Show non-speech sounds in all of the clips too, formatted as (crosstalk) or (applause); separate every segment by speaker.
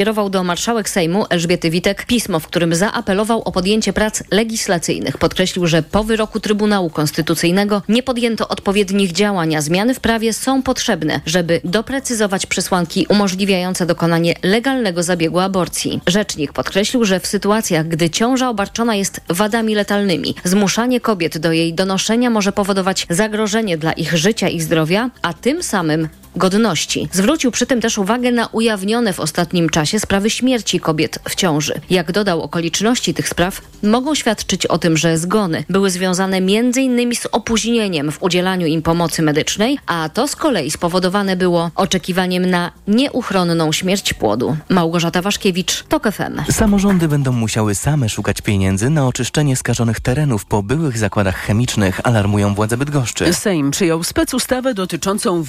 Speaker 1: Kierował do marszałek Sejmu Elżbiety Witek pismo, w którym zaapelował o podjęcie prac legislacyjnych. Podkreślił, że po wyroku Trybunału Konstytucyjnego nie podjęto odpowiednich działań, a zmiany w prawie są potrzebne, żeby doprecyzować przesłanki umożliwiające dokonanie legalnego zabiegu aborcji. Rzecznik podkreślił, że w sytuacjach, gdy ciąża obarczona jest wadami letalnymi, zmuszanie kobiet do jej donoszenia może powodować zagrożenie dla ich życia i zdrowia, a tym samym godności. Zwrócił przy tym też uwagę na ujawnione w ostatnim czasie sprawy śmierci kobiet w ciąży. Jak dodał, okoliczności tych spraw mogą świadczyć o tym, że zgony były związane m.in. z opóźnieniem w udzielaniu im pomocy medycznej, a to z kolei spowodowane było oczekiwaniem na nieuchronną śmierć płodu. Małgorzata Waszkiewicz, TOK FM.
Speaker 2: Samorządy będą musiały same szukać pieniędzy na oczyszczenie skażonych terenów po byłych zakładach chemicznych, alarmują władze Bydgoszczy.
Speaker 3: Sejm przyjął specustawę dotyczącą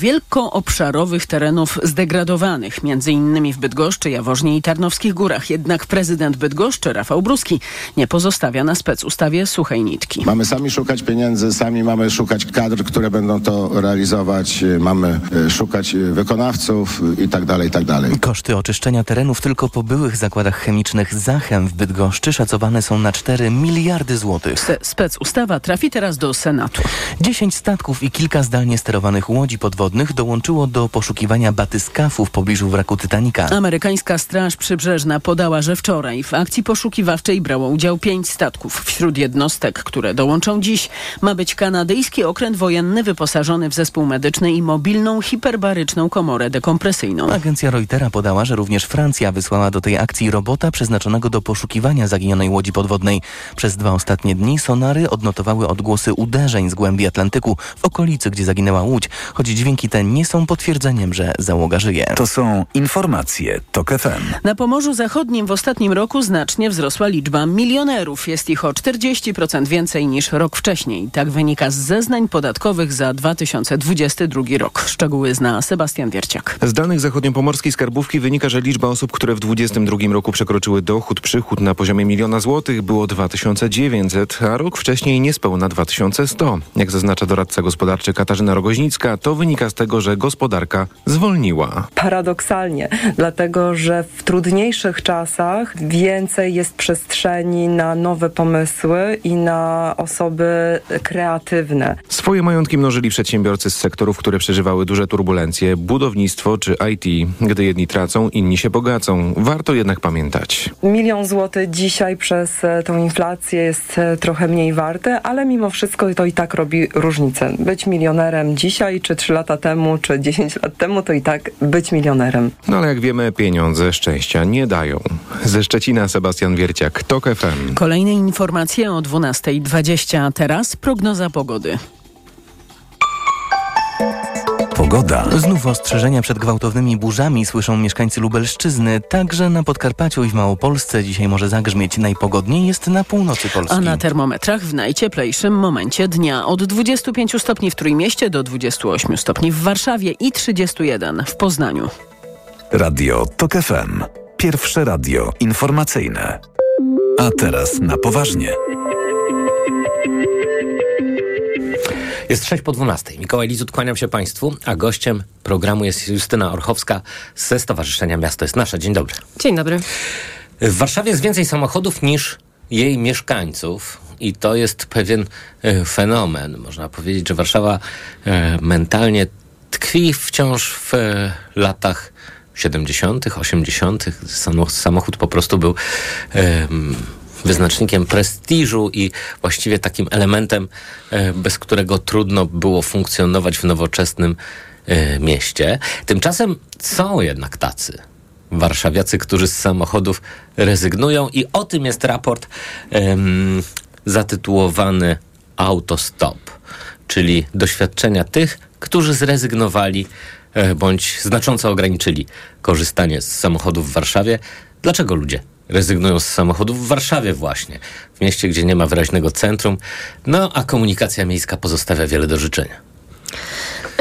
Speaker 3: wielkoobszarowych terenów zdegradowanych, między innymi w Bydgoszczy, Jaworznie i Tarnowskich Górach. Jednak prezydent Bydgoszczy, Rafał Bruski, nie pozostawia na specustawie suchej nitki.
Speaker 4: Mamy sami szukać pieniędzy, sami mamy szukać kadr, które będą to realizować, mamy e, szukać e, wykonawców i tak dalej, i tak dalej.
Speaker 2: Koszty oczyszczenia terenów tylko po byłych zakładach chemicznych Zachem w Bydgoszczy szacowane są na 4 miliardy złotych.
Speaker 3: Se specustawa trafi teraz do Senatu.
Speaker 2: 10 statków i kilka zdalnie sterowanych łodzi podwodnych dołączyło do poszukiwania batyskafu w pobliżu wraku Titanica.
Speaker 3: Amerykańska Straż Przybrzeżna podała, że wczoraj w akcji poszukiwawczej brało udział pięć statków. Wśród jednostek, które dołączą dziś, ma być kanadyjski okręt wojenny wyposażony w zespół medyczny i mobilną hiperbaryczną komorę dekompresyjną.
Speaker 2: Agencja Reutera podała, że również Francja wysłała do tej akcji robota przeznaczonego do poszukiwania zaginionej łodzi podwodnej. Przez dwa ostatnie dni sonary odnotowały odgłosy uderzeń z głębi Atlantyku w okolicy, gdzie zaginęła łódź, choć dźwięki te nie są potwierdzeniem, że załoga żyje.
Speaker 5: To są informacje TOK FM.
Speaker 3: Na Pomorzu Zachodnim w ostatnim roku znacznie wzrosła liczba milionerów. Jest ich o 40% więcej niż rok wcześniej. Tak wynika z zeznań podatkowych za 2022 rok. Szczegóły zna Sebastian Wierciak.
Speaker 6: Z danych zachodniopomorskiej skarbówki wynika, że liczba osób, które w 2022 roku przekroczyły dochód, przychód na poziomie miliona złotych było 2900, a rok wcześniej niespełna 2100. Jak zaznacza doradca gospodarczy Katarzyna Rogoźnicka, to wynika z tego, że gospodarka zwolniła.
Speaker 7: Paradoksalnie, dlatego że w trudniejszych czasach więcej jest przestrzeni na nowe pomysły i na osoby kreatywne.
Speaker 6: Swoje majątki mnożyli przedsiębiorcy z sektorów, które przeżywały duże turbulencje, budownictwo czy IT. Gdy jedni tracą, inni się bogacą. Warto jednak pamiętać.
Speaker 7: Milion złotych dzisiaj przez e, tą inflację jest e, trochę mniej warte, ale mimo wszystko to i tak robi różnicę. Być milionerem dzisiaj, czy 3 lata temu, czy 10 lat temu, to i tak być milionerem.
Speaker 6: No ale jak wiemy, pieniądze szczęścia nie dają. Ze Szczecina Sebastian Wierciak, TOK FM.
Speaker 3: Kolejne informacje o 12.20, a teraz prognoza pogody.
Speaker 2: Pogoda. Znów ostrzeżenia przed gwałtownymi burzami słyszą mieszkańcy Lubelszczyzny. Także na Podkarpaciu i w Małopolsce dzisiaj może zagrzmieć. Najpogodniej jest na północy Polski.
Speaker 3: A na termometrach w najcieplejszym momencie dnia od 25 stopni w Trójmieście do 28 stopni w Warszawie i 31 w Poznaniu.
Speaker 5: Radio TOK FM. Pierwsze radio informacyjne. A teraz na poważnie.
Speaker 8: Jest 6 po 12. Mikołaj Lizut, kłaniam się Państwu, a gościem programu jest Justyna Orchowska ze Stowarzyszenia Miasto jest Nasze. Dzień dobry.
Speaker 9: Dzień dobry.
Speaker 8: W Warszawie jest więcej samochodów niż jej mieszkańców i to jest pewien e, fenomen. Można powiedzieć, że Warszawa e, mentalnie tkwi wciąż w e, latach 70., 80. Samochód po prostu był wyznacznikiem prestiżu i właściwie takim elementem, bez którego trudno było funkcjonować w nowoczesnym mieście. Tymczasem są jednak tacy warszawiacy, którzy z samochodów rezygnują i o tym jest raport um, zatytułowany Autostop, czyli doświadczenia tych, którzy zrezygnowali e, bądź znacząco ograniczyli korzystanie z samochodów w Warszawie. Dlaczego ludzie rezygnują z samochodów w Warszawie właśnie, w mieście, gdzie nie ma wyraźnego centrum, no a komunikacja miejska pozostawia wiele do życzenia.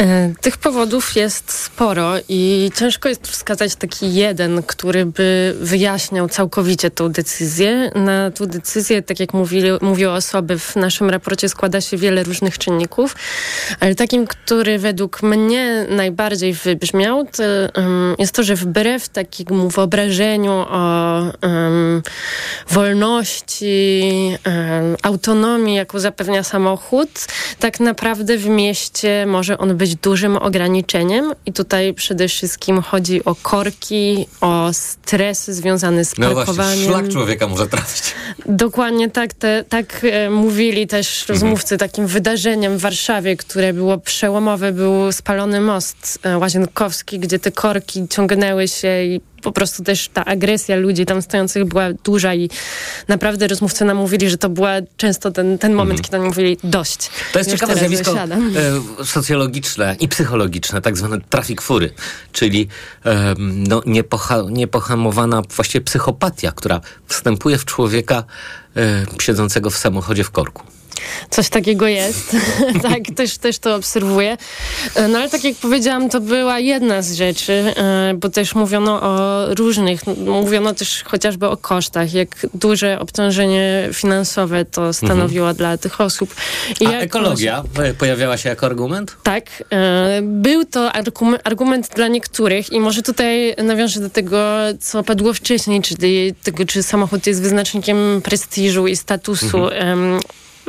Speaker 9: E, tych powodów jest sporo i ciężko jest wskazać taki jeden, który by wyjaśniał całkowicie tą decyzję. Na tą decyzję, tak jak mówili, mówiły osoby w naszym raporcie, składa się wiele różnych czynników, ale takim, który według mnie najbardziej wybrzmiał, to jest to, że wbrew takiemu wyobrażeniu o um, wolności, um, autonomii, jaką zapewnia samochód, tak naprawdę w mieście może on być dużym ograniczeniem i tutaj przede wszystkim chodzi o korki, o stres związany z parkowaniem. No właśnie,
Speaker 8: szlak człowieka może trafić.
Speaker 9: Dokładnie tak, te, tak e, mówili też rozmówcy. Mhm. Takim wydarzeniem w Warszawie, które było przełomowe, był spalony most e, łazienkowski, gdzie te korki ciągnęły się i po prostu też ta agresja ludzi tam stojących była duża i naprawdę rozmówcy nam mówili, że to była często ten, ten moment, mm. kiedy oni mówili dość.
Speaker 8: To jest ciekawe zjawisko e, socjologiczne i psychologiczne, tak zwane trafik fury, czyli no, niepoha, niepohamowana właściwie psychopatia, która wstępuje w człowieka e, siedzącego w samochodzie w korku.
Speaker 9: Coś takiego jest. (laughs) tak, też, też to obserwuję. E, no ale tak jak powiedziałam, to była jedna z rzeczy, e, bo też mówiono o różnych, mówiono też chociażby o kosztach, jak duże obciążenie finansowe to stanowiło mhm. dla tych osób.
Speaker 8: I A ekologia pojawiała się jako argument?
Speaker 9: Tak. E, był to argument dla niektórych i może tutaj nawiążę do tego, co padło wcześniej, czyli tego, czy samochód jest wyznacznikiem prestiżu i statusu. Mhm.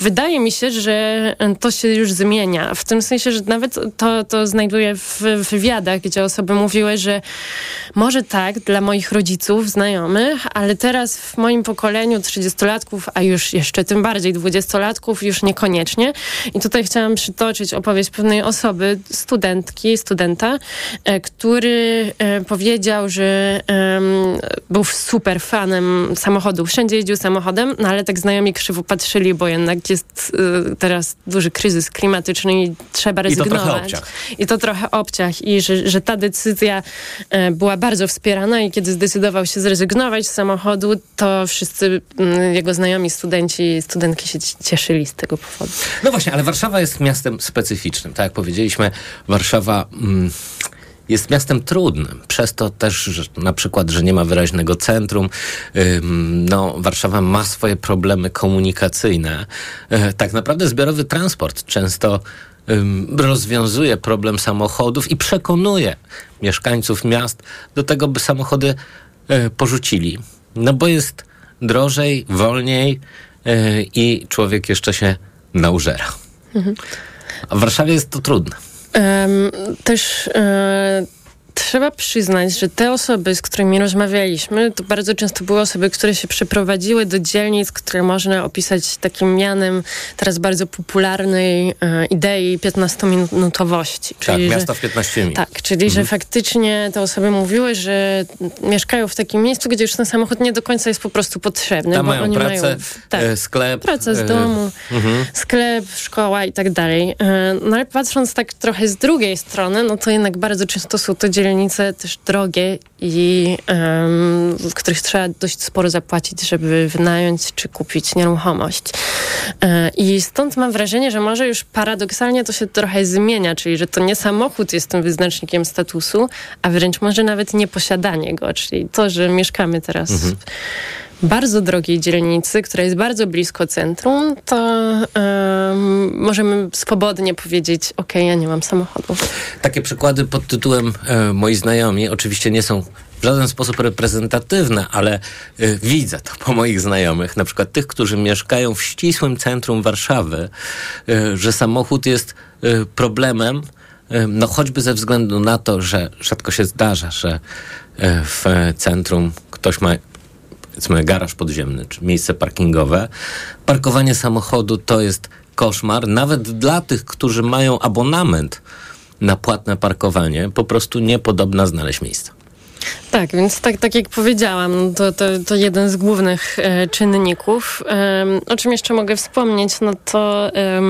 Speaker 9: Wydaje mi się, że to się już zmienia. W tym sensie, że nawet to, to znajduję w, wywiadach, gdzie osoby mówiły, że może tak dla moich rodziców, znajomych, ale teraz w moim pokoleniu 30-latków, a już jeszcze tym bardziej 20-latków, już niekoniecznie. I tutaj chciałam przytoczyć opowieść pewnej osoby, studentki, studenta, e, który e, powiedział, że był super fanem samochodu. Wszędzie jeździł samochodem, no ale tak znajomi krzywo patrzyli, bo jednak jest y, teraz duży kryzys klimatyczny i trzeba rezygnować. I to trochę obciach. I to trochę obciach. I że, że ta decyzja y, była bardzo wspierana i kiedy zdecydował się zrezygnować z samochodu, to wszyscy y, jego znajomi studenci, studentki się cieszyli z tego powodu.
Speaker 8: No właśnie, ale Warszawa jest miastem specyficznym. Tak jak powiedzieliśmy, Warszawa... Mm, jest miastem trudnym. Przez to też, że na przykład, że nie ma wyraźnego centrum. No, Warszawa ma swoje problemy komunikacyjne. E, tak naprawdę zbiorowy transport często rozwiązuje problem samochodów i przekonuje mieszkańców miast do tego, by samochody e, porzucili. No bo jest drożej, wolniej e, i człowiek jeszcze się naużera. Mhm. A w Warszawie jest to trudne. Um,
Speaker 9: też e, trzeba przyznać, że te osoby, z którymi rozmawialiśmy, to bardzo często były osoby, które się przeprowadziły do dzielnic, które można opisać takim mianem teraz bardzo popularnej e, idei 15-minutowości.
Speaker 8: Tak, czyli, tak, miasta w 15 minut.
Speaker 9: Tak, czyli mhm. że faktycznie te osoby mówiły, że mieszkają w takim miejscu, gdzie już ten samochód nie do końca jest po prostu potrzebny.
Speaker 8: Tam bo mają oni pracę, mają, tak, e, sklep.
Speaker 9: Pracę z e, domu, mhm. sklep, szkoła i tak dalej. E, no ale patrząc tak trochę z drugiej strony, no to jednak bardzo często są to dzielnice dzielnice też drogie i um, w których trzeba dość sporo zapłacić, żeby wynająć czy kupić nieruchomość. E, I stąd mam wrażenie, że może już paradoksalnie to się trochę zmienia, czyli że to nie samochód jest tym wyznacznikiem statusu, a wręcz może nawet nieposiadanie go, czyli to, że mieszkamy teraz mhm bardzo drogiej dzielnicy, która jest bardzo blisko centrum, to um, możemy swobodnie powiedzieć, ok, ja nie mam samochodu.
Speaker 8: Takie przykłady pod tytułem e, moi znajomi oczywiście nie są w żaden sposób reprezentatywne, ale e, widzę to po moich znajomych, na przykład tych, którzy mieszkają w ścisłym centrum Warszawy, e, że samochód jest problemem, no choćby ze względu na to, że rzadko się zdarza, że w centrum ktoś ma powiedzmy garaż podziemny czy miejsce parkingowe, parkowanie samochodu to jest koszmar, nawet dla tych, którzy mają abonament na płatne parkowanie, po prostu niepodobna znaleźć miejsce.
Speaker 9: Tak, więc tak, tak jak powiedziałam, to, to, to jeden z głównych e, czynników. E, o czym jeszcze mogę wspomnieć, no to e,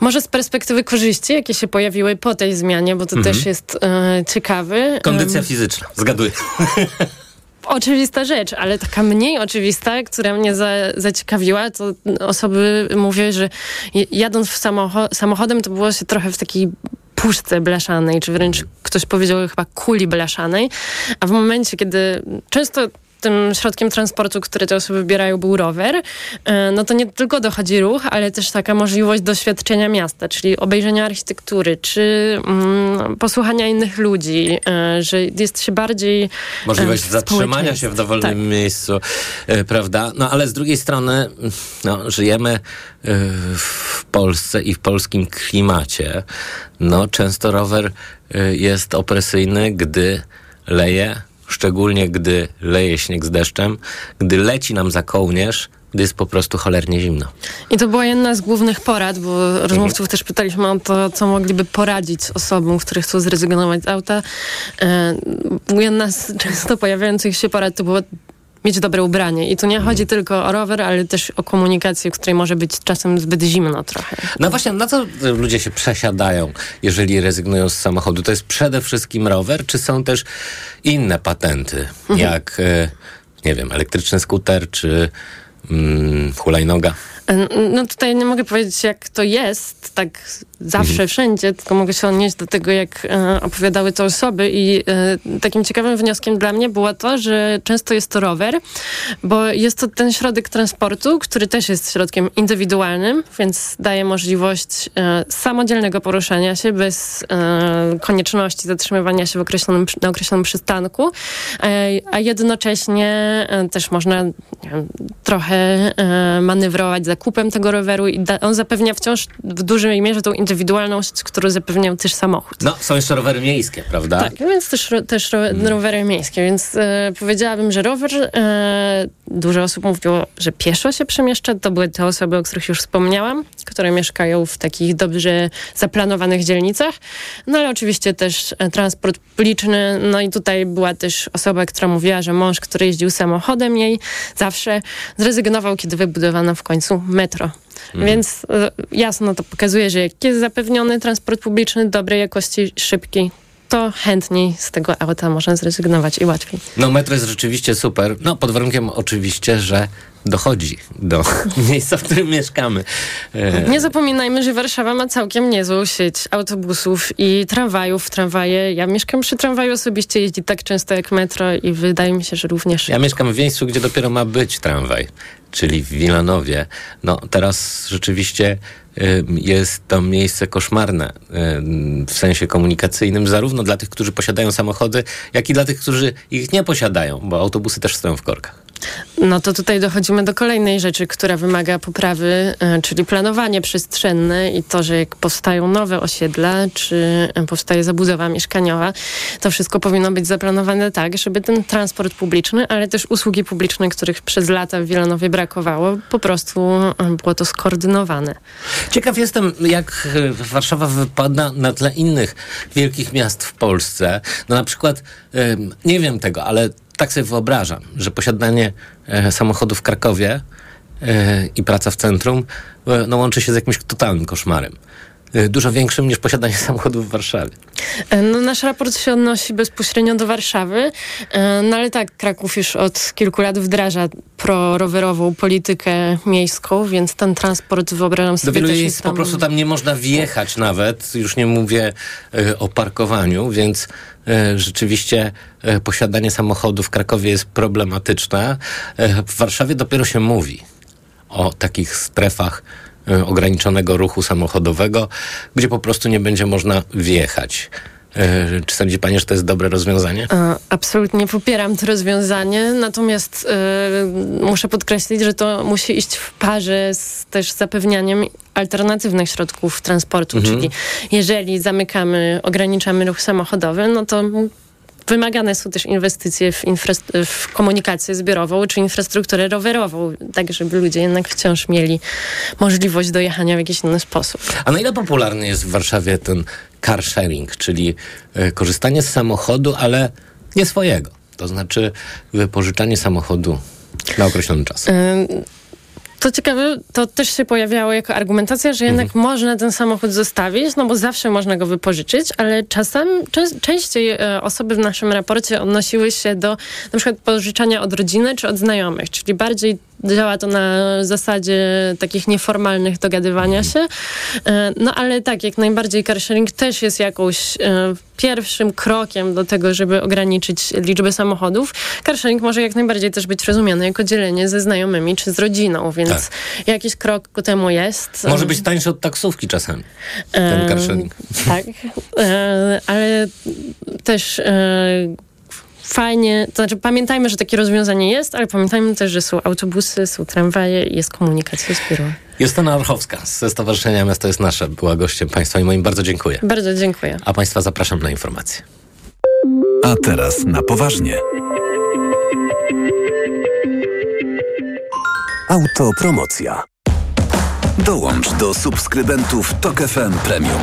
Speaker 9: może z perspektywy korzyści, jakie się pojawiły po tej zmianie, bo to mhm. też jest e, ciekawy.
Speaker 8: Kondycja fizyczna, zgaduję. (laughs)
Speaker 9: oczywista rzecz, ale taka mniej oczywista, która mnie za, zaciekawiła, to osoby mówią, że jadąc samochodem, to było się trochę w takiej puszce blaszanej, czy wręcz ktoś powiedział chyba kuli blaszanej, a w momencie, kiedy często tym środkiem transportu, który te osoby wybierają, był rower, e, no to nie tylko dochodzi ruch, ale też taka możliwość doświadczenia miasta, czyli obejrzenia architektury, czy mm, posłuchania innych ludzi, e, że jest się bardziej.
Speaker 8: Możliwość zatrzymania się w dowolnym tak. miejscu, prawda? No ale z drugiej strony no, żyjemy w Polsce i w polskim klimacie. No, często rower jest opresyjny, gdy leje szczególnie gdy leje śnieg z deszczem, gdy leci nam za kołnierz, gdy jest po prostu cholernie zimno.
Speaker 9: I to była jedna z głównych porad, bo rozmówców mhm. też pytaliśmy o to, co mogliby poradzić osobom, które chcą zrezygnować z auta. E, jedna z często pojawiających się porad to było mieć dobre ubranie. I tu nie chodzi tylko o rower, ale też o komunikację, w której może być czasem zbyt zimno trochę.
Speaker 8: No właśnie, na co ludzie się przesiadają, jeżeli rezygnują z samochodu? To jest przede wszystkim rower, czy są też inne patenty, mhm. jak, e, nie wiem, elektryczny skuter, czy mm, hulajnoga?
Speaker 9: No tutaj nie mogę powiedzieć, jak to jest, tak zawsze, mhm. wszędzie, tylko mogę się odnieść do tego, jak e, opowiadały te osoby i e, takim ciekawym wnioskiem dla mnie było to, że często jest to rower, bo jest to ten środek transportu, który też jest środkiem indywidualnym, więc daje możliwość e, samodzielnego poruszania się bez e, konieczności zatrzymywania się w określonym, na określonym przystanku, e, a jednocześnie e, też można wiem, trochę manewrować zakupem tego roweru i on zapewnia wciąż w dużej mierze tą indywidualność, którą zapewniał też samochód.
Speaker 8: No, są jeszcze rowery miejskie, prawda?
Speaker 9: Tak, więc też, też hmm. rowery miejskie, więc e, powiedziałabym, że rower, e, dużo osób mówiło, że pieszo się przemieszcza, to były te osoby, o których już wspomniałam, które mieszkają w takich dobrze zaplanowanych dzielnicach, no ale oczywiście też e, transport publiczny, no i tutaj była też osoba, która mówiła, że mąż, który jeździł samochodem jej, zawsze zrezygnował, kiedy wybudowano w końcu metro. Mhm. Więc e, jasno to pokazuje, że jak jest zapewniony transport publiczny dobrej jakości, szybki, to chętniej z tego auta można zrezygnować i łatwiej.
Speaker 8: No metro jest rzeczywiście super, no pod warunkiem oczywiście, że dochodzi do (laughs) miejsca, w którym mieszkamy.
Speaker 9: E, Nie zapominajmy, że Warszawa ma całkiem niezłą sieć autobusów i tramwajów. Tramwaje, ja mieszkam przy tramwaju osobiście, jeździ tak często jak metro i wydaje mi się, że również...
Speaker 8: Ja mieszkam w miejscu, gdzie dopiero ma być tramwaj, czyli w Wilanowie. No teraz rzeczywiście jest to miejsce koszmarne w sensie komunikacyjnym, zarówno dla tych, którzy posiadają samochody, jak i dla tych, którzy ich nie posiadają, bo autobusy też stoją w korkach.
Speaker 9: No to tutaj dochodzimy do kolejnej rzeczy, która wymaga poprawy, e, czyli planowanie przestrzenne i to, że jak powstają nowe osiedla, czy e, powstaje zabudowa mieszkaniowa, to wszystko powinno być zaplanowane tak, żeby ten transport publiczny, ale też usługi publiczne, których przez lata w Wielanowie brakowało, po prostu e, było to skoordynowane.
Speaker 8: Ciekaw jestem, jak Warszawa wypada na tle innych wielkich miast w Polsce. No na przykład, nie wiem tego, ale tak sobie wyobrażam, że posiadanie e, samochodu w Krakowie e, i praca w centrum e, no, łączy się z jakimś totalnym koszmarem. E, dużo większym niż posiadanie (laughs) samochodu w Warszawie.
Speaker 9: E, no, nasz raport się odnosi bezpośrednio do Warszawy, e, no ale tak, Kraków już od kilku lat wdraża prorowerową politykę miejską, więc ten transport wyobrażam sobie
Speaker 8: Do wielu miejsc tam... po prostu tam nie można wjechać nawet, już nie mówię o parkowaniu, więc rzeczywiście posiadanie samochodu w Krakowie jest problematyczne. W Warszawie dopiero się mówi o takich strefach E, ograniczonego ruchu samochodowego, gdzie po prostu nie będzie można wjechać. E, czy sądzi Pani, że to jest dobre rozwiązanie?
Speaker 9: E, absolutnie popieram to rozwiązanie, natomiast muszę podkreślić, że to musi iść w parze z też zapewnianiem alternatywnych środków transportu, mhm. czyli jeżeli zamykamy, ograniczamy ruch samochodowy, no to wymagane są też inwestycje w, w, komunikację zbiorową czy infrastrukturę rowerową, tak żeby ludzie jednak wciąż mieli możliwość dojechania w jakiś inny sposób.
Speaker 8: A na ile popularny jest w Warszawie ten car sharing, czyli y, korzystanie z samochodu, ale nie swojego? To znaczy wypożyczanie samochodu na określony czas. Y
Speaker 9: To ciekawe, to też się pojawiało jako argumentacja, że jednak mhm. można ten samochód zostawić, no bo zawsze można go wypożyczyć, ale czasem, czas, częściej e, osoby w naszym raporcie odnosiły się do na przykład pożyczania od rodziny czy od znajomych, czyli bardziej działa to na zasadzie takich nieformalnych dogadywania się. E, no ale tak, jak najbardziej carsharing też jest jakąś e, pierwszym krokiem do tego, żeby ograniczyć liczbę samochodów. Carsharing może jak najbardziej też być rozumiany jako dzielenie ze znajomymi czy z rodziną, więc tak. jakiś krok ku temu jest.
Speaker 8: Może być tańszy od taksówki czasem, ten e, carsharing.
Speaker 9: Tak, ale też fajnie, to znaczy pamiętajmy, że takie rozwiązanie jest, ale pamiętajmy też, że są autobusy, są tramwaje i jest komunikacja z biurą.
Speaker 8: Justyna Archowska ze Stowarzyszenia Miasto jest Nasze była gościem Państwa i moim bardzo dziękuję.
Speaker 9: Bardzo dziękuję.
Speaker 8: A Państwa zapraszam na informacje.
Speaker 5: A teraz na poważnie. Autopromocja. Dołącz do subskrybentów Tok FM Premium.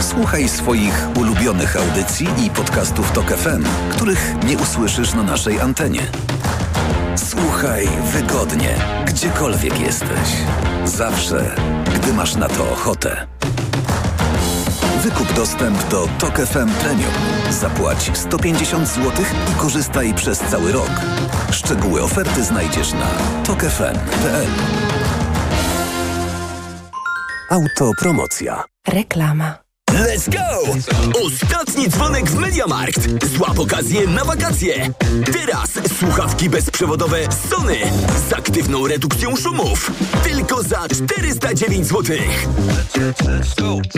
Speaker 5: Słuchaj swoich ulubionych audycji i podcastów Tok FM, których nie usłyszysz na naszej antenie. Słuchaj wygodnie, gdziekolwiek jesteś. Zawsze, gdy masz na to ochotę. Wykup dostęp do Tok FM Premium. Zapłać 150 zł i korzystaj przez cały rok. Szczegóły oferty znajdziesz na tokefm.pl. Autopromocja.
Speaker 10: Reklama.
Speaker 11: Let's go! Ostatni dzwonek w Mediamarkt. Złap okazję na wakacje. Teraz słuchawki bezprzewodowe Sony z aktywną redukcją szumów. Tylko za 409 zł.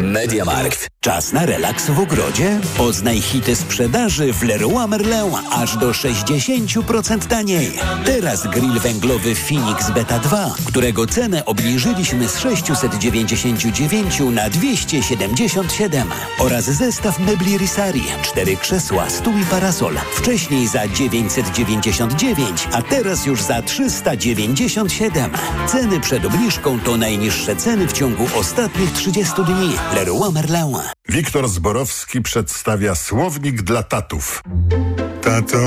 Speaker 12: Mediamarkt. Czas na relaks w ogrodzie? Poznaj hity sprzedaży w Leroy Merlin aż do 60% taniej. Teraz grill węglowy Phoenix Beta 2, którego cenę obniżyliśmy z 699 na 277 oraz zestaw mebli Risari, cztery krzesła, stół i parasol. Wcześniej za 999, a teraz już za 397. Ceny przed obniżką to najniższe ceny w ciągu ostatnich 30 dni. Leroy Merlin.
Speaker 13: Wiktor Zborowski przedstawia słownik dla tatów. Tato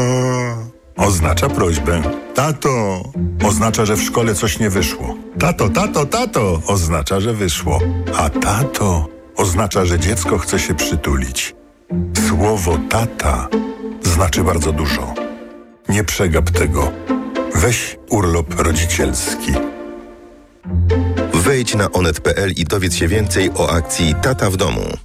Speaker 13: oznacza prośbę. Tato oznacza, że w szkole coś nie wyszło. Tato, tato, tato oznacza, że wyszło. A tato oznacza, że dziecko chce się przytulić. Słowo tata znaczy bardzo dużo. Nie przegap tego. Weź urlop rodzicielski.
Speaker 14: Wejdź na onet.pl i dowiedz się więcej o akcji Tata w domu.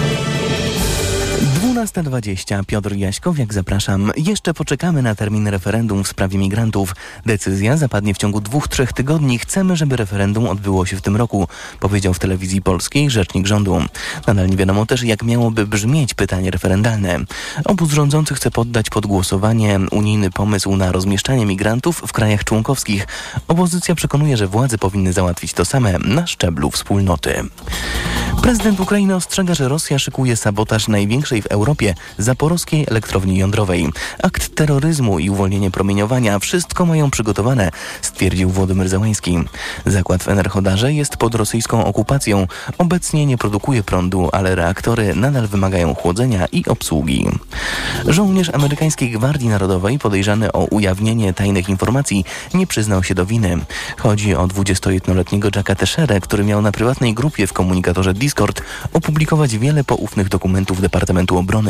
Speaker 2: 12.20 Piotr Jaśkowiak, zapraszam. Jeszcze poczekamy na termin referendum w sprawie migrantów. Decyzja zapadnie w ciągu dwóch, trzech tygodni. Chcemy, żeby referendum odbyło się w tym roku, powiedział w telewizji polskiej rzecznik rządu. Nadal nie wiadomo też, jak miałoby brzmieć pytanie referendalne. Obóz rządzący chce poddać pod głosowanie unijny pomysł na rozmieszczanie migrantów w krajach członkowskich. Opozycja przekonuje, że władze powinny załatwić to same na szczeblu wspólnoty. Prezydent Ukrainy ostrzega, że Rosja szykuje sabotaż największej w Europie zaporowskiej elektrowni jądrowej. Akt terroryzmu i uwolnienie promieniowania wszystko mają przygotowane, stwierdził Włodymyr Załański. Zakład w Enerchodarze jest pod rosyjską okupacją. Obecnie nie produkuje prądu, ale reaktory nadal wymagają chłodzenia i obsługi. Żołnierz amerykańskiej Gwardii Narodowej podejrzany o ujawnienie tajnych informacji nie przyznał się do winy. Chodzi o 21-letniego Jacka Tesherę, który miał na prywatnej grupie w komunikatorze Discord opublikować wiele poufnych dokumentów Departamentu Obrony.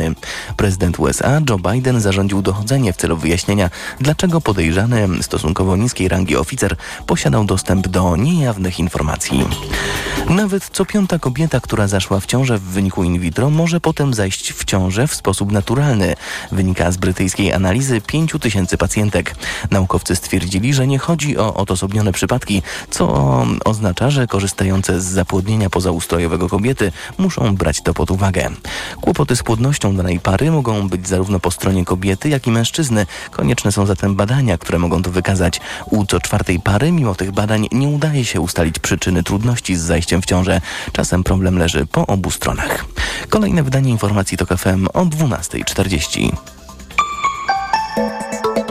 Speaker 2: Prezydent USA Joe Biden zarządził dochodzenie w celu wyjaśnienia, dlaczego podejrzany stosunkowo niskiej rangi oficer posiadał dostęp do niejawnych informacji. Nawet co piąta kobieta, która zaszła w ciążę w wyniku in vitro, może potem zajść w ciążę w sposób naturalny. Wynika z brytyjskiej analizy 5 tysięcy pacjentek. Naukowcy stwierdzili, że nie chodzi o odosobnione przypadki, co oznacza, że korzystające z zapłodnienia pozaustrojowego kobiety muszą brać to pod uwagę. Kłopoty z płodnością danej pary mogą być zarówno po stronie kobiety, jak i mężczyzny. Konieczne są zatem badania, które mogą to wykazać. U co czwartej pary, mimo tych badań, nie udaje się ustalić przyczyny trudności z zajściem w ciążę. Czasem problem leży po obu stronach. Kolejne wydanie informacji to FM o 12.40.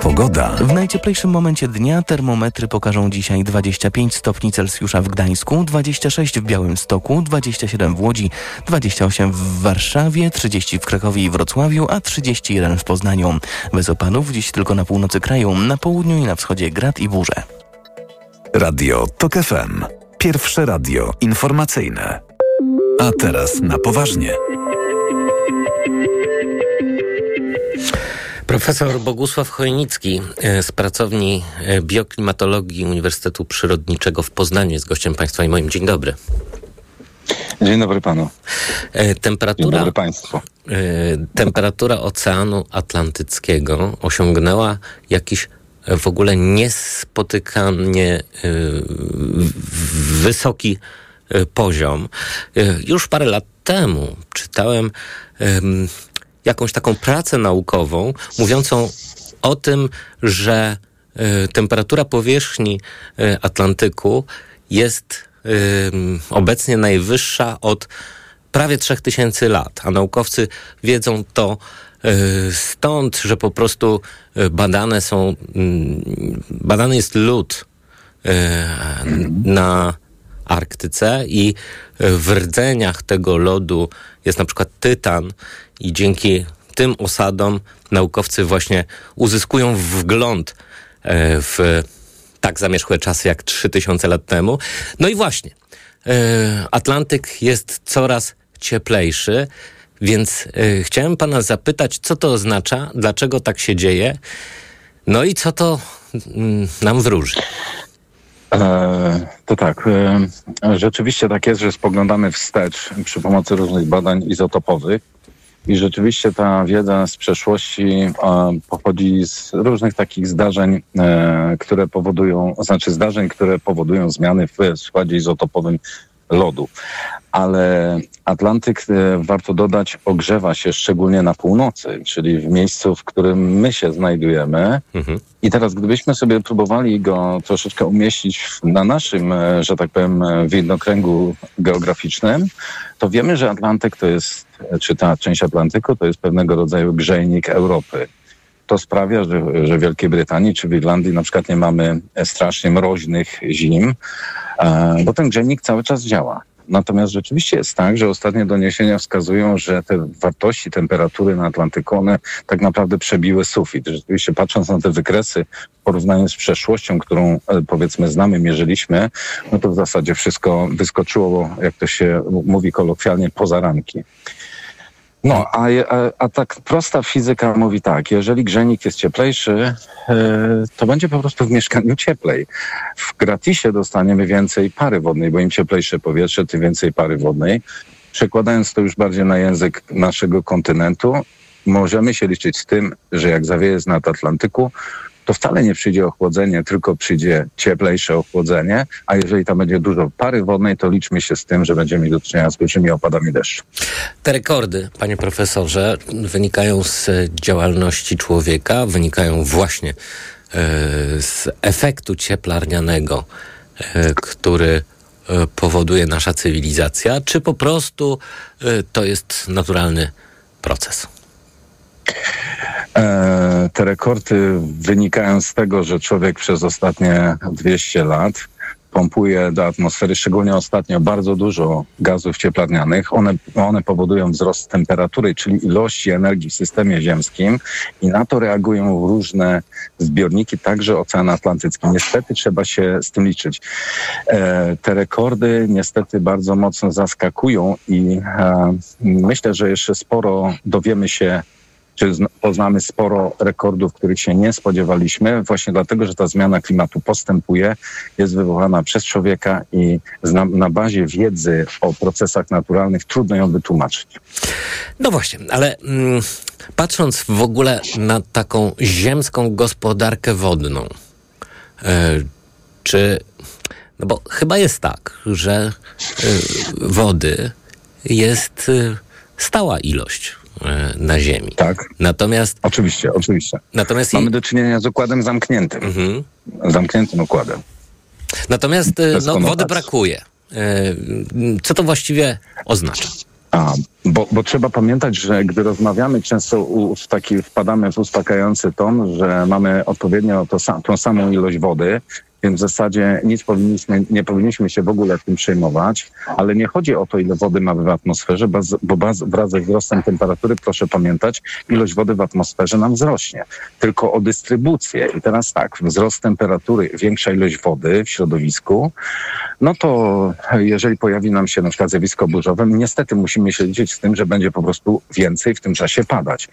Speaker 5: Pogoda.
Speaker 2: W najcieplejszym momencie dnia termometry pokażą dzisiaj 25 stopni Celsjusza w Gdańsku, 26 w Białymstoku, 27 w Łodzi, 28 w Warszawie, 30 w Krakowie i Wrocławiu, a 31 w Poznaniu. Bez opadów dziś tylko na północy kraju, na południu i na wschodzie grad i burze.
Speaker 5: Radio TOK FM. Pierwsze radio informacyjne. A teraz na poważnie.
Speaker 8: Profesor Bogusław Chojnicki e, z pracowni e, bioklimatologii Uniwersytetu Przyrodniczego w Poznaniu jest gościem Państwa i moim. Dzień dobry.
Speaker 15: Dzień dobry panu.
Speaker 8: E, Temperatura,
Speaker 15: Dzień dobry państwu.
Speaker 8: temperatura Oceanu Atlantyckiego osiągnęła jakiś w ogóle niespotykanie wysoki poziom. Już parę lat temu czytałem em, jakąś taką pracę naukową mówiącą o tym, że e, temperatura powierzchni e, Atlantyku jest em, obecnie najwyższa od prawie 3000 lat, a naukowcy wiedzą to e, stąd, że po prostu e, badane są, mm, badany jest lód e, na Arktyce i w rdzeniach tego lodu jest na przykład tytan i dzięki tym osadom naukowcy właśnie uzyskują wgląd e, w tak zamierzchłe czasy jak 3000 lat temu. No i właśnie, e, Atlantyk jest coraz cieplejszy, więc e, chciałem pana zapytać, co to oznacza, dlaczego tak się dzieje, no i co to mm, nam wróży.
Speaker 15: To tak, rzeczywiście tak jest, że spoglądamy wstecz przy pomocy różnych badań izotopowych i rzeczywiście ta wiedza z przeszłości pochodzi z różnych takich zdarzeń, e, które powodują, znaczy zdarzeń, które powodują zmiany w składzie izotopowym lodu. Ale Atlantyk, e, warto dodać, ogrzewa się szczególnie na północy, czyli w miejscu, w którym my się znajdujemy. I teraz, gdybyśmy sobie próbowali go troszeczkę umieścić na naszym, e, że tak powiem, e, widnokręgu geograficznym, to wiemy, że Atlantyk to jest, czy ta część Atlantyku to jest pewnego rodzaju grzejnik Europy. To sprawia, że, że w Wielkiej Brytanii czy w Irlandii na przykład nie mamy strasznie mroźnych zim, bo ten grzejnik cały czas działa. Natomiast rzeczywiście jest tak, że ostatnie doniesienia wskazują, że te wartości temperatury na Atlantyku, one tak naprawdę przebiły sufit. Rzeczywiście patrząc na te wykresy w porównaniu z przeszłością, którą e, powiedzmy znamy, mierzyliśmy, no to w zasadzie wszystko wyskoczyło, jak to się mówi kolokwialnie, poza ramki. No, a, a, a tak prosta fizyka mówi tak, jeżeli grzenik jest cieplejszy, e, to będzie po prostu w mieszkaniu cieplej. W gratisie dostaniemy więcej pary wodnej, bo im cieplejsze powietrze, tym więcej pary wodnej. Przekładając to już bardziej na język naszego kontynentu, możemy się liczyć z tym, że jak zawieje z nad Atlantyku, to wcale nie przyjdzie ochłodzenie, tylko przyjdzie cieplejsze ochłodzenie, a jeżeli tam będzie dużo pary wodnej, to liczmy się z tym, że będziemy do czynienia z dużymi opadami deszczu.
Speaker 8: Te rekordy, panie profesorze, wynikają z działalności człowieka, wynikają właśnie e, z efektu cieplarnianego, e, który e, powoduje nasza cywilizacja, czy po prostu to jest naturalny proces?
Speaker 15: E, te rekordy wynikają z tego, że człowiek przez ostatnie 200 lat pompuje do atmosfery, szczególnie ostatnio, bardzo dużo gazów cieplarnianych. One, one powodują wzrost temperatury, czyli ilości energii w systemie ziemskim i na to reagują różne zbiorniki, także Ocean Atlantycki. Niestety trzeba się z tym liczyć. E, te rekordy niestety bardzo mocno zaskakują i e, myślę, że jeszcze sporo dowiemy się czy zna- poznamy sporo rekordów, których się nie spodziewaliśmy, właśnie dlatego, że ta zmiana klimatu postępuje, jest wywołana przez człowieka i na bazie wiedzy o procesach naturalnych trudno ją wytłumaczyć.
Speaker 8: No właśnie, ale mm, patrząc w ogóle na taką ziemską gospodarkę wodną, e, czy. No bo chyba jest tak, że e, wody jest e, stała ilość na Ziemi.
Speaker 15: Tak.
Speaker 8: Natomiast.
Speaker 15: Oczywiście, oczywiście.
Speaker 8: Natomiast
Speaker 15: Mamy do czynienia z układem zamkniętym.
Speaker 8: Mhm.
Speaker 15: Zamkniętym układem.
Speaker 8: Natomiast e, no, wody brakuje. E, Co to właściwie oznacza?
Speaker 15: A, bo, bo trzeba pamiętać, że gdy rozmawiamy, często u, w taki wpadamy w uspokajający ton, że mamy odpowiednio to, tą samą ilość wody, więc w zasadzie nic powinniśmy, nie powinniśmy się w ogóle tym przejmować, ale nie chodzi o to, ile wody mamy w atmosferze, bo wraz ze wzrostem temperatury, proszę pamiętać, ilość wody w atmosferze nam wzrośnie, tylko o dystrybucję. I teraz tak, wzrost temperatury, większa ilość wody w środowisku, no to jeżeli pojawi nam się na przykład zjawisko burzowe, niestety musimy się liczyć z tym, że będzie po prostu więcej w tym czasie padać.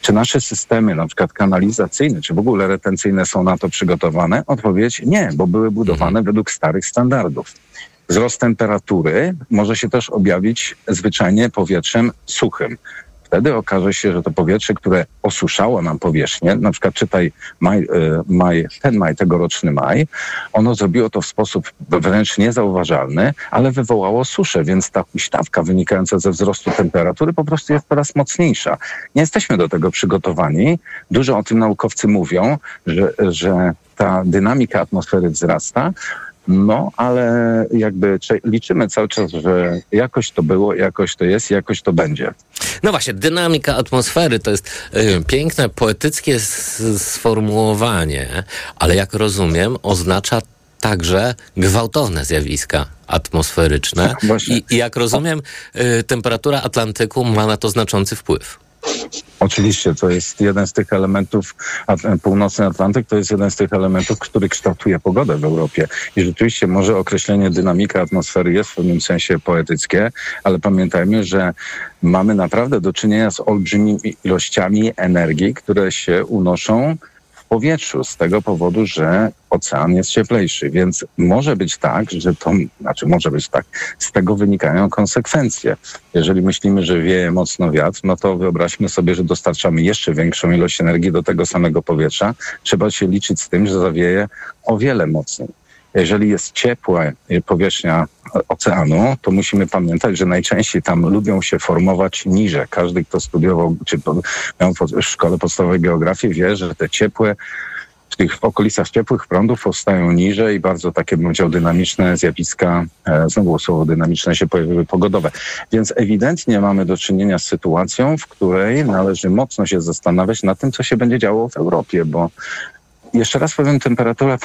Speaker 15: Czy nasze systemy, na przykład kanalizacyjne, czy w ogóle retencyjne są na to przygotowane? Odpowiedź nie, bo były budowane według starych standardów. Wzrost temperatury może się też objawić zwyczajnie powietrzem suchym. Wtedy okaże się, że to powietrze, które osuszało nam powierzchnię, na przykład czytaj maj, e, maj, ten maj, tegoroczny maj, ono zrobiło to w sposób wręcz niezauważalny, ale wywołało suszę, więc ta huśtawka wynikająca ze wzrostu temperatury po prostu jest coraz mocniejsza. Nie jesteśmy do tego przygotowani. Dużo o tym naukowcy mówią, że, że ta dynamika atmosfery wzrasta, no, ale jakby liczymy cały czas, że jakoś to było, jakoś to jest, jakoś to będzie.
Speaker 8: No właśnie, dynamika atmosfery to jest y, piękne, poetyckie sformułowanie, ale jak rozumiem, oznacza także gwałtowne zjawiska atmosferyczne. I, I jak rozumiem, y, temperatura Atlantyku ma na to znaczący wpływ.
Speaker 15: Oczywiście, to jest jeden z tych elementów, północny Atlantyk to jest jeden z tych elementów, który kształtuje pogodę w Europie. I rzeczywiście może określenie dynamika atmosfery jest w pewnym sensie poetyckie, ale pamiętajmy, że mamy naprawdę do czynienia z olbrzymimi ilościami energii, które się unoszą powietrzu z tego powodu, że ocean jest cieplejszy, więc może być tak, że to, znaczy może być tak, z tego wynikają konsekwencje. Jeżeli myślimy, że wieje mocno wiatr, no to wyobraźmy sobie, że dostarczamy jeszcze większą ilość energii do tego samego powietrza. Trzeba się liczyć z tym, że zawieje o wiele mocniej. Jeżeli jest ciepła y, powierzchnia oceanu, to musimy pamiętać, że najczęściej tam lubią się formować niże. Każdy, kto studiował, czy miał w szkole podstawowej geografię, wie, że te ciepłe w tych okolicach ciepłych prądów powstają niżej i bardzo takie, bym powiedział, dynamiczne zjawiska, e, znowu słowo dynamiczne się pojawiły pogodowe. Więc ewidentnie mamy do czynienia z sytuacją, w której należy mocno się zastanawiać nad tym, co się będzie działo w Europie, bo jeszcze raz powiem, temperatura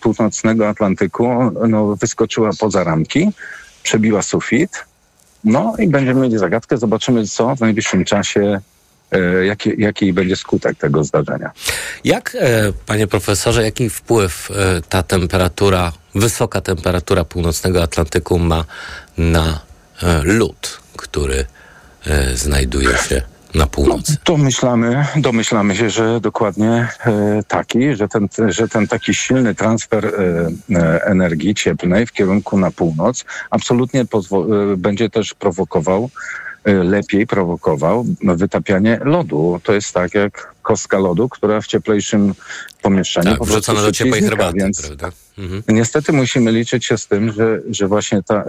Speaker 15: północnego, Atlantyku no, wyskoczyła poza ramki, przebiła sufit, no i będziemy mieli zagadkę, zobaczymy co w najbliższym czasie, e, jaki, jaki będzie skutek tego zdarzenia.
Speaker 8: Jak, e, panie profesorze, jaki wpływ e, ta temperatura, wysoka temperatura północnego Atlantyku ma na lód, który znajduje się na północy?
Speaker 15: Domyślamy, domyślamy się, że dokładnie e, taki, że ten, że ten taki silny transfer e, e, energii cieplnej w kierunku na północ absolutnie e, będzie też prowokował, e, lepiej prowokował wytapianie lodu. To jest tak jak kostka lodu, która w cieplejszym pomieszczeniu
Speaker 8: Tak, wrzucona do ciepłej
Speaker 15: znika,
Speaker 8: herbaty,
Speaker 15: więc
Speaker 8: prawda? Mhm.
Speaker 15: Niestety musimy liczyć się z tym, że, że właśnie ta,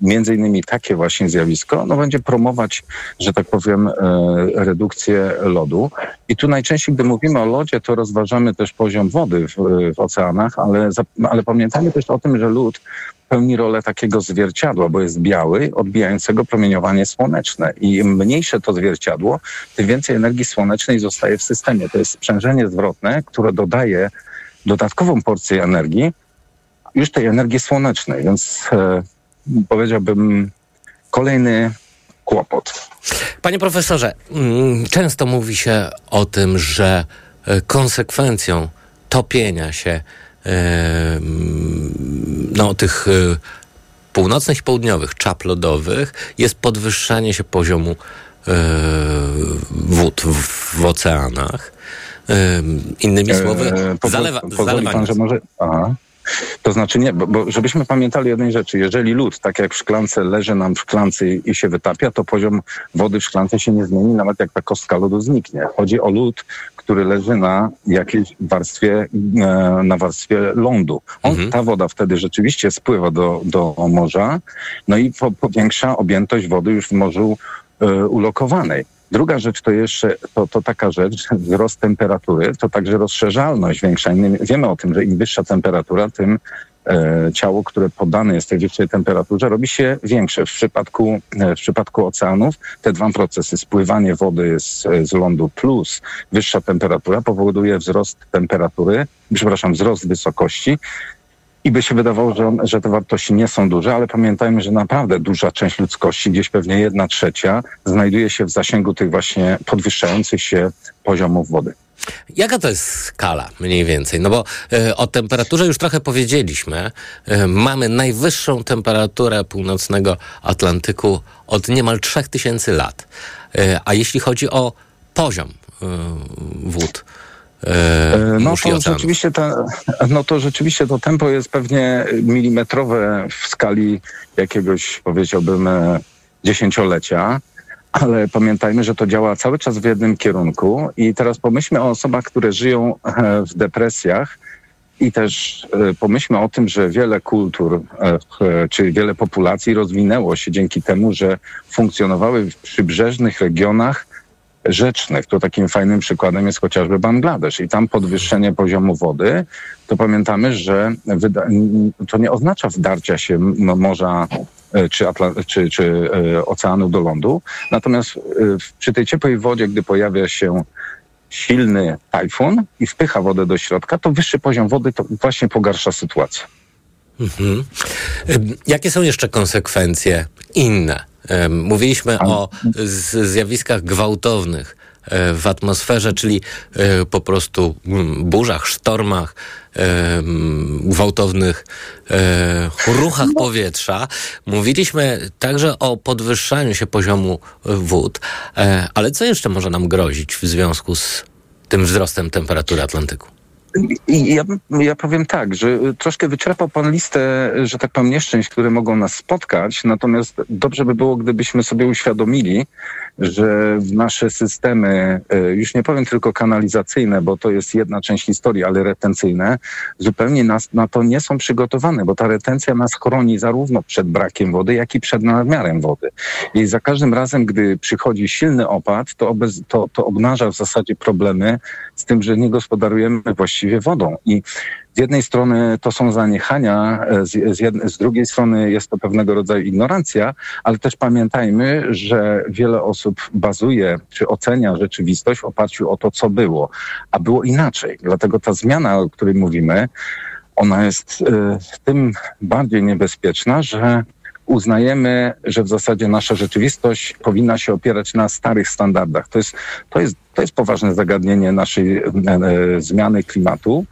Speaker 15: między innymi takie właśnie zjawisko no będzie promować, że tak powiem, e, redukcję lodu. I tu najczęściej, gdy mówimy o lodzie, to rozważamy też poziom wody w, w oceanach, ale, ale pamiętajmy też o tym, że lód pełni rolę takiego zwierciadła, bo jest biały, odbijającego promieniowanie słoneczne. I im mniejsze to zwierciadło, tym więcej energii słonecznej zostaje w systemie. To jest sprzężenie zwrotne, które dodaje dodatkową porcję energii, już tej energii słonecznej, więc e, powiedziałbym kolejny kłopot.
Speaker 8: Panie profesorze, mm, często mówi się o tym, że e, konsekwencją topienia się e, mm, no, tych północnych i południowych czap lodowych jest podwyższanie się poziomu wód w, w oceanach. Innymi słowy, zalewa,
Speaker 15: pozwoli
Speaker 8: zalewanie.
Speaker 15: pan, że może... Aha. To znaczy nie, bo, bo żebyśmy pamiętali jednej rzeczy. Jeżeli lód, tak jak w szklance, leży nam w szklance i się wytapia, to poziom wody w szklance się nie zmieni, nawet jak ta kostka lodu zniknie. Chodzi o lód, który leży na jakiejś warstwie, e, na warstwie lądu. On, Ta woda wtedy rzeczywiście spływa do, do morza, no i po, powiększa objętość wody już w morzu e, ulokowanej. Druga rzecz to jeszcze, to, to taka rzecz, wzrost temperatury, to także rozszerzalność większa. Wiemy o tym, że im wyższa temperatura, tym e, ciało, które poddane jest tej wyższej temperaturze, robi się większe. W przypadku, e, w przypadku oceanów te dwa procesy, spływanie wody z, z lądu plus wyższa temperatura powoduje wzrost temperatury, przepraszam, wzrost wysokości i by się wydawało, że, że te wartości nie są duże, ale pamiętajmy, że naprawdę duża część ludzkości, gdzieś pewnie jedna trzecia, znajduje się w zasięgu tych właśnie podwyższających się poziomów wody.
Speaker 8: Jaka to jest skala mniej więcej? No bo y, o temperaturze już trochę powiedzieliśmy. Y, mamy najwyższą temperaturę północnego Atlantyku od niemal 3000 lat. Y, a jeśli chodzi o poziom wód,
Speaker 15: no to, rzeczywiście ta, no to rzeczywiście to tempo jest pewnie milimetrowe w skali jakiegoś, powiedziałbym, dziesięciolecia ale pamiętajmy, że to działa cały czas w jednym kierunku i teraz pomyślmy o osobach, które żyją e, w depresjach i też e, pomyślmy o tym, że wiele kultur e, czy wiele populacji rozwinęło się dzięki temu, że funkcjonowały w przybrzeżnych regionach rzecznych. To takim fajnym przykładem jest chociażby Bangladesz i tam podwyższenie poziomu wody, to pamiętamy, że to nie oznacza wdarcia się morza E, czy, Atla- czy, czy e, oceanu do lądu. Natomiast e, przy tej ciepłej wodzie, gdy pojawia się silny tajfun i wpycha wodę do środka, to wyższy poziom wody to właśnie pogarsza sytuację.
Speaker 8: Mhm. Jakie są jeszcze konsekwencje inne? Mówiliśmy o zjawiskach gwałtownych w atmosferze, czyli po prostu mm, burzach, sztormach, gwałtownych ruchach no. powietrza. Mówiliśmy także o podwyższaniu się poziomu wód, e, ale co jeszcze może nam grozić w związku z tym wzrostem temperatury Atlantyku?
Speaker 15: Ja, ja powiem tak, że troszkę wyczerpał pan listę, że tak powiem, nieszczęść, które mogą nas spotkać, natomiast dobrze by było, gdybyśmy sobie uświadomili, że nasze systemy, e, już nie powiem tylko kanalizacyjne, bo to jest jedna część historii, ale retencyjne, zupełnie nas na to nie są przygotowane, bo ta retencja nas chroni zarówno przed brakiem wody, jak i przed nadmiarem wody. I za każdym razem, gdy przychodzi silny opad, to, obez, to, to obnaża w zasadzie problemy z tym, że nie gospodarujemy właściwie wodą. I z jednej strony to są zaniechania, e, z, z, jednej, z, drugiej strony jest to pewnego rodzaju ignorancja, ale też pamiętajmy, że wiele osób bazuje czy ocenia rzeczywistość w oparciu o to, co było, a było inaczej. Dlatego ta zmiana, o której mówimy, ona jest e, tym bardziej niebezpieczna, że uznajemy, że w zasadzie nasza rzeczywistość powinna się opierać na starych standardach. To jest, to jest, to jest poważne zagadnienie naszej e, zmiany klimatu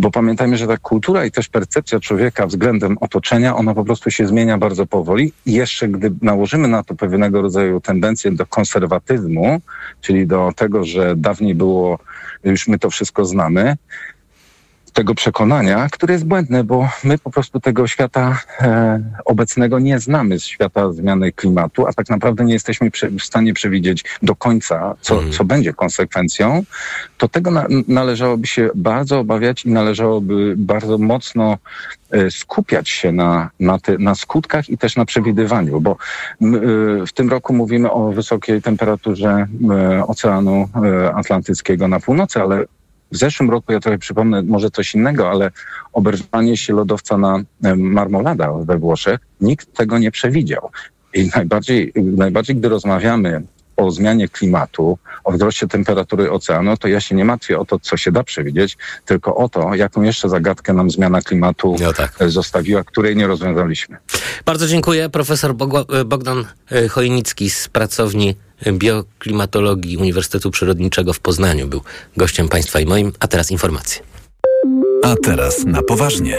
Speaker 15: bo pamiętajmy, że ta kultura i też percepcja człowieka względem otoczenia, ona po prostu się zmienia bardzo powoli. I jeszcze gdy nałożymy na to pewnego rodzaju tendencję do konserwatyzmu, czyli do tego, że dawniej było, już my to wszystko znamy, tego przekonania, które jest błędne, bo my po prostu tego świata e, obecnego nie znamy z świata zmiany klimatu, a tak naprawdę nie jesteśmy w stanie przewidzieć do końca, co, mhm. co będzie konsekwencją, to tego na, należałoby się bardzo obawiać i należałoby bardzo mocno e, skupiać się na, na, te, na skutkach i też na przewidywaniu, bo my, e, w tym roku mówimy o wysokiej temperaturze e, Oceanu e, Atlantyckiego na północy, ale w zeszłym roku, ja trochę przypomnę, może coś innego, ale oberwanie się lodowca na marmolada we Włoszech, nikt tego nie przewidział. I najbardziej, najbardziej gdy rozmawiamy o zmianie klimatu, o wzroście temperatury oceanu, to ja się nie martwię o to, co się da przewidzieć, tylko o to, jaką jeszcze zagadkę nam zmiana klimatu no tak. zostawiła, której nie rozwiązaliśmy.
Speaker 8: Bardzo dziękuję. Profesor Bogdan e, Chojnicki z pracowni bioklimatologii Uniwersytetu Przyrodniczego w Poznaniu był gościem Państwa i moim, a teraz informacje.
Speaker 5: A teraz na poważnie.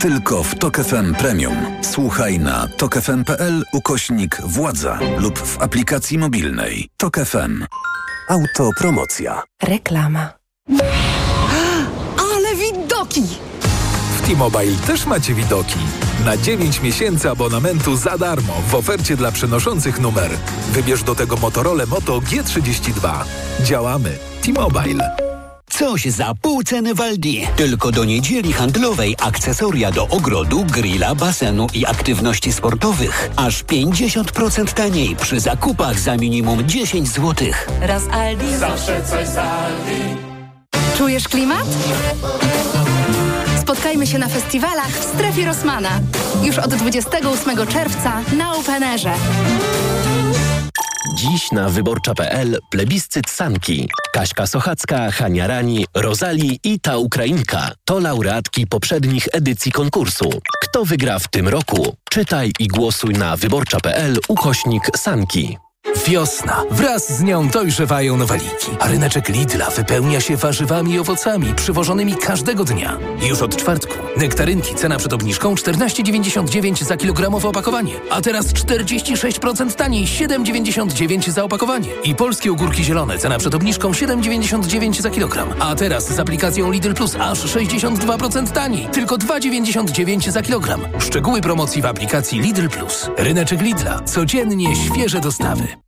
Speaker 5: Tylko w Tok FM Premium. Słuchaj na tokefm.pl ukośnik władza lub w aplikacji mobilnej. Tok FM. Autopromocja.
Speaker 10: Reklama.
Speaker 16: widoki!
Speaker 17: W T-Mobile też macie widoki. Na 9 miesięcy abonamentu za darmo w ofercie dla przenoszących numer. Wybierz do tego Motorola Moto G32. Działamy. T-Mobile.
Speaker 12: Coś za pół ceny w Aldi. Tylko do niedzieli handlowej akcesoria do ogrodu, grilla, basenu i aktywności sportowych. Aż 50% taniej przy zakupach za minimum 10 zł.
Speaker 16: Raz Aldi.
Speaker 18: Zawsze coś z Aldi.
Speaker 16: Czujesz klimat? Spotkajmy się na festiwalach w strefie Rosmana. Już od 28 czerwca na Openerze.
Speaker 19: Dziś na wyborcza.pl plebiscyt Sanki. Kaśka Sochacka, Hania Rani, Rozali i ta Ukrainka to laureatki poprzednich edycji konkursu. Kto wygra w tym roku? Czytaj i głosuj na wyborcza.pl ukośnik Sanki.
Speaker 17: Wiosna. Wraz z nią dojrzewają noweliki, ryneczek Lidla wypełnia się warzywami i owocami przywożonymi każdego dnia. Już od czwartku. Nektarynki cena przed obniżką 14,99 za kilogramowe opakowanie, a teraz 46% taniej 7,99 za opakowanie. I polskie ogórki zielone cena przed obniżką 7,99 za kilogram, a teraz z aplikacją Lidl Plus aż 62% taniej, tylko 2,99 za kilogram. Szczegóły promocji w aplikacji Lidl Plus. Ryneczek Lidla. Codziennie świeże dostawy.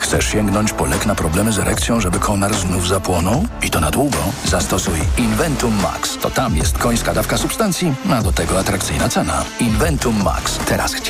Speaker 20: Chcesz sięgnąć po lek na problemy z erekcją, żeby konar znów zapłonął? I to na długo? Zastosuj Inventum Max. To tam jest końska dawka substancji, a do tego atrakcyjna cena. Inventum Max. Teraz chciej